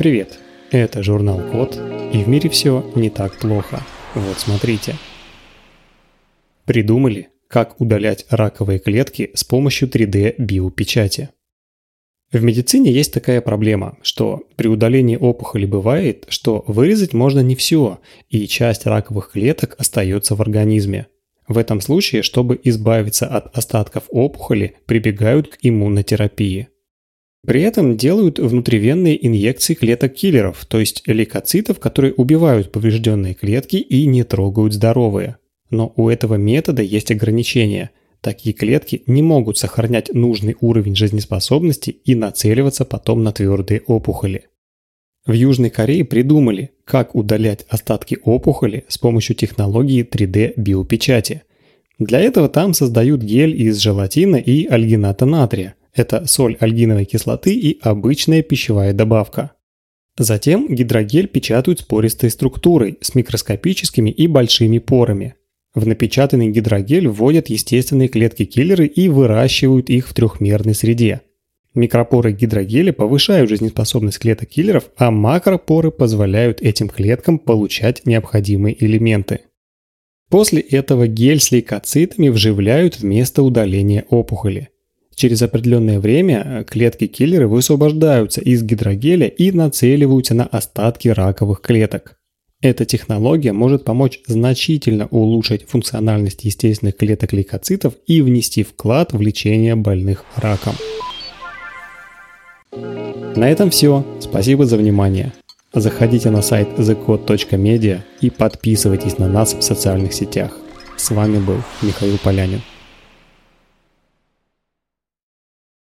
Привет, это журнал Код, и в мире все не так плохо. Вот смотрите. Придумали, как удалять раковые клетки с помощью 3D биопечати. В медицине есть такая проблема, что при удалении опухоли бывает, что вырезать можно не все, и часть раковых клеток остается в организме. В этом случае, чтобы избавиться от остатков опухоли, прибегают к иммунотерапии. При этом делают внутривенные инъекции клеток-киллеров, то есть лейкоцитов, которые убивают поврежденные клетки и не трогают здоровые. Но у этого метода есть ограничения. Такие клетки не могут сохранять нужный уровень жизнеспособности и нацеливаться потом на твердые опухоли. В Южной Корее придумали, как удалять остатки опухоли с помощью технологии 3D-биопечати. Для этого там создают гель из желатина и альгината натрия. Это соль альгиновой кислоты и обычная пищевая добавка. Затем гидрогель печатают с пористой структурой, с микроскопическими и большими порами. В напечатанный гидрогель вводят естественные клетки-киллеры и выращивают их в трехмерной среде. Микропоры гидрогеля повышают жизнеспособность клеток-киллеров, а макропоры позволяют этим клеткам получать необходимые элементы. После этого гель с лейкоцитами вживляют вместо удаления опухоли. Через определенное время клетки-киллеры высвобождаются из гидрогеля и нацеливаются на остатки раковых клеток. Эта технология может помочь значительно улучшить функциональность естественных клеток лейкоцитов и внести вклад в лечение больных раком. На этом все. Спасибо за внимание. Заходите на сайт thecode.media и подписывайтесь на нас в социальных сетях. С вами был Михаил Полянин.